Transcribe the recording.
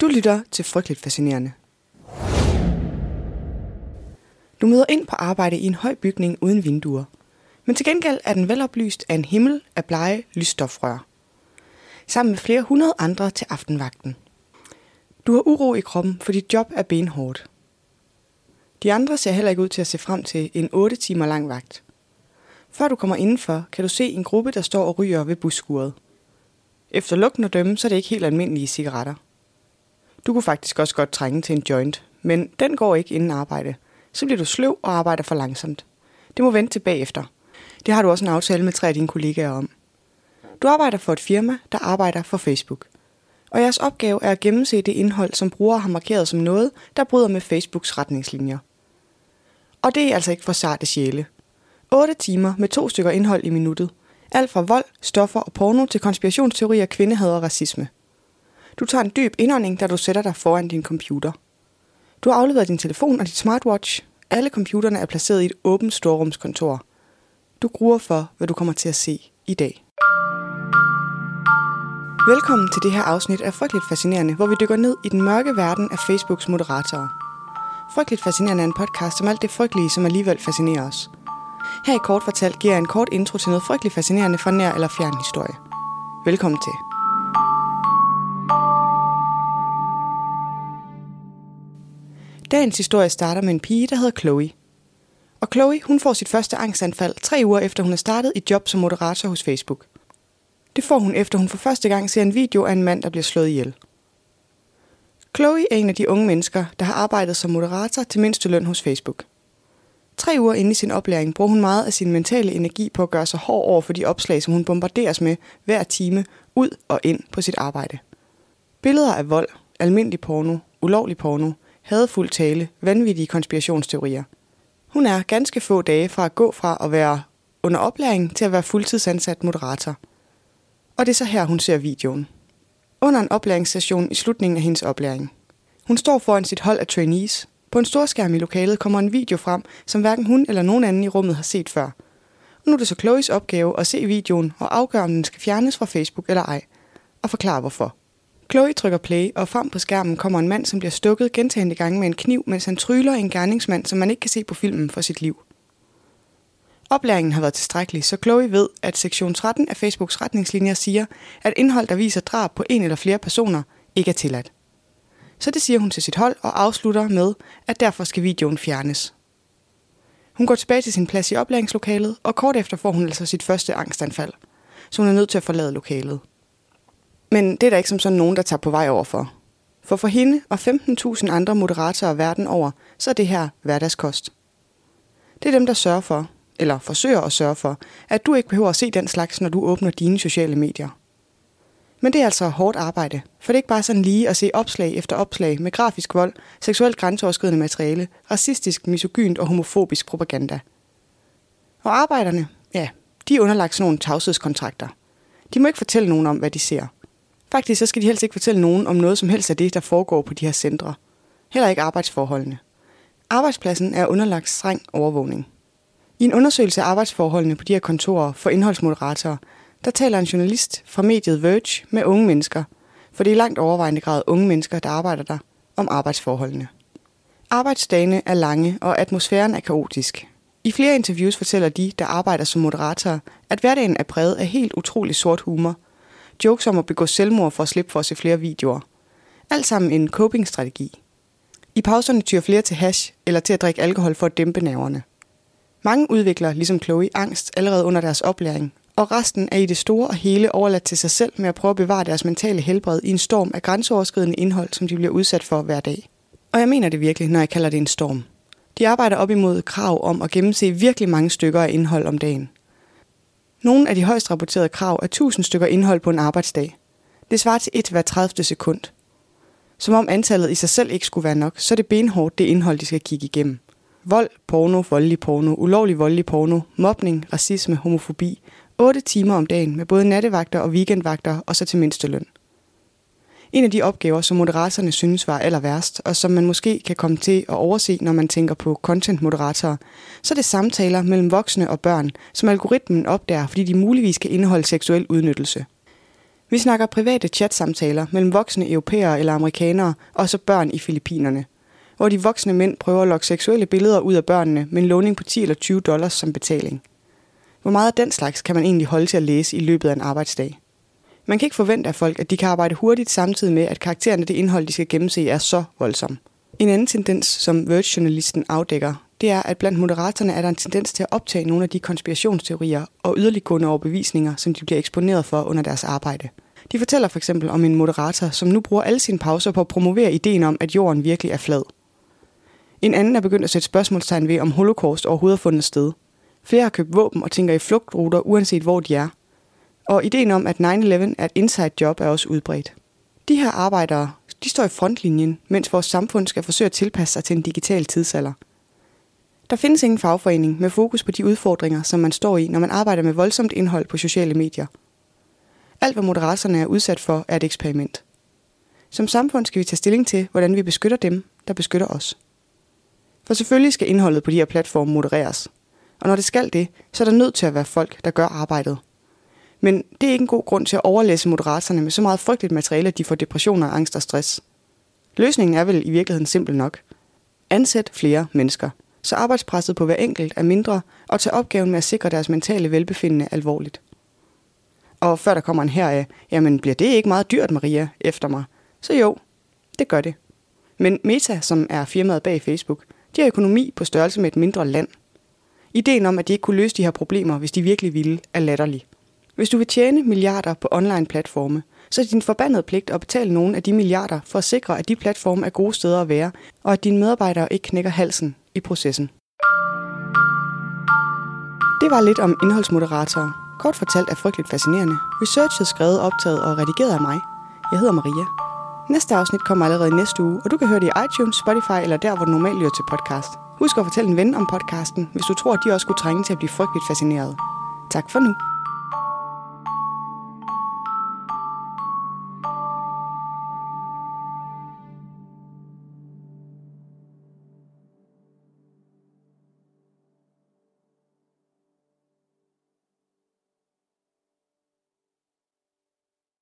Du lytter til Frygteligt Fascinerende. Du møder ind på arbejde i en høj bygning uden vinduer. Men til gengæld er den veloplyst af en himmel af blege lysstofrør. Sammen med flere hundrede andre til aftenvagten. Du har uro i kroppen, for dit job er benhårdt. De andre ser heller ikke ud til at se frem til en 8 timer lang vagt. Før du kommer indenfor, kan du se en gruppe, der står og ryger ved busskuret. Efter lugten og dømme, så er det ikke helt almindelige cigaretter. Du kunne faktisk også godt trænge til en joint, men den går ikke inden arbejde. Så bliver du sløv og arbejder for langsomt. Det må vente til bagefter. Det har du også en aftale med tre af dine kollegaer om. Du arbejder for et firma, der arbejder for Facebook. Og jeres opgave er at gennemse det indhold, som brugere har markeret som noget, der bryder med Facebooks retningslinjer. Og det er altså ikke for sarte sjæle. 8 timer med to stykker indhold i minuttet. Alt fra vold, stoffer og porno til konspirationsteorier, kvindehad og racisme. Du tager en dyb indånding, da du sætter dig foran din computer. Du har afleveret din telefon og dit smartwatch. Alle computerne er placeret i et åbent storrumskontor. Du gruer for, hvad du kommer til at se i dag. Velkommen til det her afsnit af Frygteligt Fascinerende, hvor vi dykker ned i den mørke verden af Facebooks moderatorer. Frygteligt Fascinerende er en podcast om alt det frygtelige, som alligevel fascinerer os. Her i Kort Fortalt giver jeg en kort intro til noget frygteligt fascinerende fra nær eller fjern historie. Velkommen til. Dagens historie starter med en pige, der hedder Chloe. Og Chloe, hun får sit første angstanfald tre uger efter hun er startet i job som moderator hos Facebook. Det får hun efter hun for første gang ser en video af en mand, der bliver slået ihjel. Chloe er en af de unge mennesker, der har arbejdet som moderator til mindste løn hos Facebook. Tre uger inde i sin oplæring bruger hun meget af sin mentale energi på at gøre sig hård over for de opslag, som hun bombarderes med hver time ud og ind på sit arbejde. Billeder af vold, almindelig porno, ulovlig porno, hadfuld tale, vanvittige konspirationsteorier. Hun er ganske få dage fra at gå fra at være under oplæring til at være fuldtidsansat moderator. Og det er så her, hun ser videoen. Under en oplæringssession i slutningen af hendes oplæring. Hun står foran sit hold af trainees. På en stor skærm i lokalet kommer en video frem, som hverken hun eller nogen anden i rummet har set før. Og nu er det så Chloes opgave at se videoen og afgøre, om den skal fjernes fra Facebook eller ej. Og forklare hvorfor. Chloe trykker play, og frem på skærmen kommer en mand, som bliver stukket gentagende gange med en kniv, mens han tryller en gerningsmand, som man ikke kan se på filmen for sit liv. Oplæringen har været tilstrækkelig, så Chloe ved, at sektion 13 af Facebooks retningslinjer siger, at indhold, der viser drab på en eller flere personer, ikke er tilladt. Så det siger hun til sit hold og afslutter med, at derfor skal videoen fjernes. Hun går tilbage til sin plads i oplæringslokalet, og kort efter får hun altså sit første angstanfald, så hun er nødt til at forlade lokalet. Men det er der ikke som sådan nogen, der tager på vej over for. For for hende og 15.000 andre moderatorer verden over, så er det her hverdagskost. Det er dem, der sørger for, eller forsøger at sørge for, at du ikke behøver at se den slags, når du åbner dine sociale medier. Men det er altså hårdt arbejde, for det er ikke bare sådan lige at se opslag efter opslag med grafisk vold, seksuelt grænseoverskridende materiale, racistisk, misogynt og homofobisk propaganda. Og arbejderne, ja, de er underlagt sådan nogle tavshedskontrakter. De må ikke fortælle nogen om, hvad de ser. Faktisk så skal de helst ikke fortælle nogen om noget som helst af det, der foregår på de her centre. Heller ikke arbejdsforholdene. Arbejdspladsen er underlagt streng overvågning. I en undersøgelse af arbejdsforholdene på de her kontorer for indholdsmoderatorer, der taler en journalist fra mediet Verge med unge mennesker, for det er langt overvejende grad unge mennesker, der arbejder der, om arbejdsforholdene. Arbejdsdagene er lange, og atmosfæren er kaotisk. I flere interviews fortæller de, der arbejder som moderatorer, at hverdagen er præget af helt utrolig sort humor. Jokes om at begå selvmord for at slippe for at se flere videoer. Alt sammen en coping-strategi. I pauserne tyrer flere til hash eller til at drikke alkohol for at dæmpe nerverne. Mange udvikler, ligesom Chloe, angst allerede under deres oplæring, og resten er i det store og hele overladt til sig selv med at prøve at bevare deres mentale helbred i en storm af grænseoverskridende indhold, som de bliver udsat for hver dag. Og jeg mener det virkelig, når jeg kalder det en storm. De arbejder op imod krav om at gennemse virkelig mange stykker af indhold om dagen. Nogle af de højst rapporterede krav er 1000 stykker indhold på en arbejdsdag. Det svarer til et hver 30. sekund. Som om antallet i sig selv ikke skulle være nok, så er det benhårdt det indhold, de skal kigge igennem. Vold, porno, voldelig porno, ulovlig voldelig porno, mobning, racisme, homofobi. 8 timer om dagen med både nattevagter og weekendvagter og så til mindsteløn. løn. En af de opgaver, som moderatorerne synes var aller værst, og som man måske kan komme til at overse, når man tænker på content-moderatorer, så er det samtaler mellem voksne og børn, som algoritmen opdager, fordi de muligvis kan indeholde seksuel udnyttelse. Vi snakker private chatsamtaler mellem voksne europæere eller amerikanere, og så børn i Filippinerne, hvor de voksne mænd prøver at lokke seksuelle billeder ud af børnene med en låning på 10 eller 20 dollars som betaling. Hvor meget af den slags kan man egentlig holde til at læse i løbet af en arbejdsdag? Man kan ikke forvente af folk, at de kan arbejde hurtigt samtidig med, at karaktererne det indhold, de skal gennemse, er så voldsom. En anden tendens, som Verge-journalisten afdækker, det er, at blandt moderatorerne er der en tendens til at optage nogle af de konspirationsteorier og yderliggående overbevisninger, som de bliver eksponeret for under deres arbejde. De fortæller for eksempel om en moderator, som nu bruger alle sine pauser på at promovere ideen om, at jorden virkelig er flad. En anden er begyndt at sætte spørgsmålstegn ved, om holocaust overhovedet har fundet sted. Flere har købt våben og tænker i flugtruter, uanset hvor de er. Og ideen om, at 9-11 er et inside job, er også udbredt. De her arbejdere, de står i frontlinjen, mens vores samfund skal forsøge at tilpasse sig til en digital tidsalder. Der findes ingen fagforening med fokus på de udfordringer, som man står i, når man arbejder med voldsomt indhold på sociale medier. Alt, hvad moderaterne er udsat for, er et eksperiment. Som samfund skal vi tage stilling til, hvordan vi beskytter dem, der beskytter os. For selvfølgelig skal indholdet på de her platforme modereres. Og når det skal det, så er der nødt til at være folk, der gør arbejdet. Men det er ikke en god grund til at overlæse moderatorerne med så meget frygteligt materiale, at de får depressioner, angst og stress. Løsningen er vel i virkeligheden simpel nok. Ansæt flere mennesker, så arbejdspresset på hver enkelt er mindre, og tag opgaven med at sikre deres mentale velbefindende alvorligt. Og før der kommer en heraf, jamen bliver det ikke meget dyrt, Maria, efter mig? Så jo, det gør det. Men Meta, som er firmaet bag Facebook, de har økonomi på størrelse med et mindre land. Ideen om, at de ikke kunne løse de her problemer, hvis de virkelig ville, er latterlig. Hvis du vil tjene milliarder på online-platforme, så er det din forbandede pligt at betale nogle af de milliarder for at sikre, at de platforme er gode steder at være, og at dine medarbejdere ikke knækker halsen i processen. Det var lidt om indholdsmoderatorer. Kort fortalt er frygteligt fascinerende. Researchet skrevet, optaget og redigeret af mig. Jeg hedder Maria. Næste afsnit kommer allerede næste uge, og du kan høre det i iTunes, Spotify eller der, hvor du normalt lytter til podcast. Husk at fortælle en ven om podcasten, hvis du tror, at de også skulle trænge til at blive frygteligt fascineret. Tak for nu.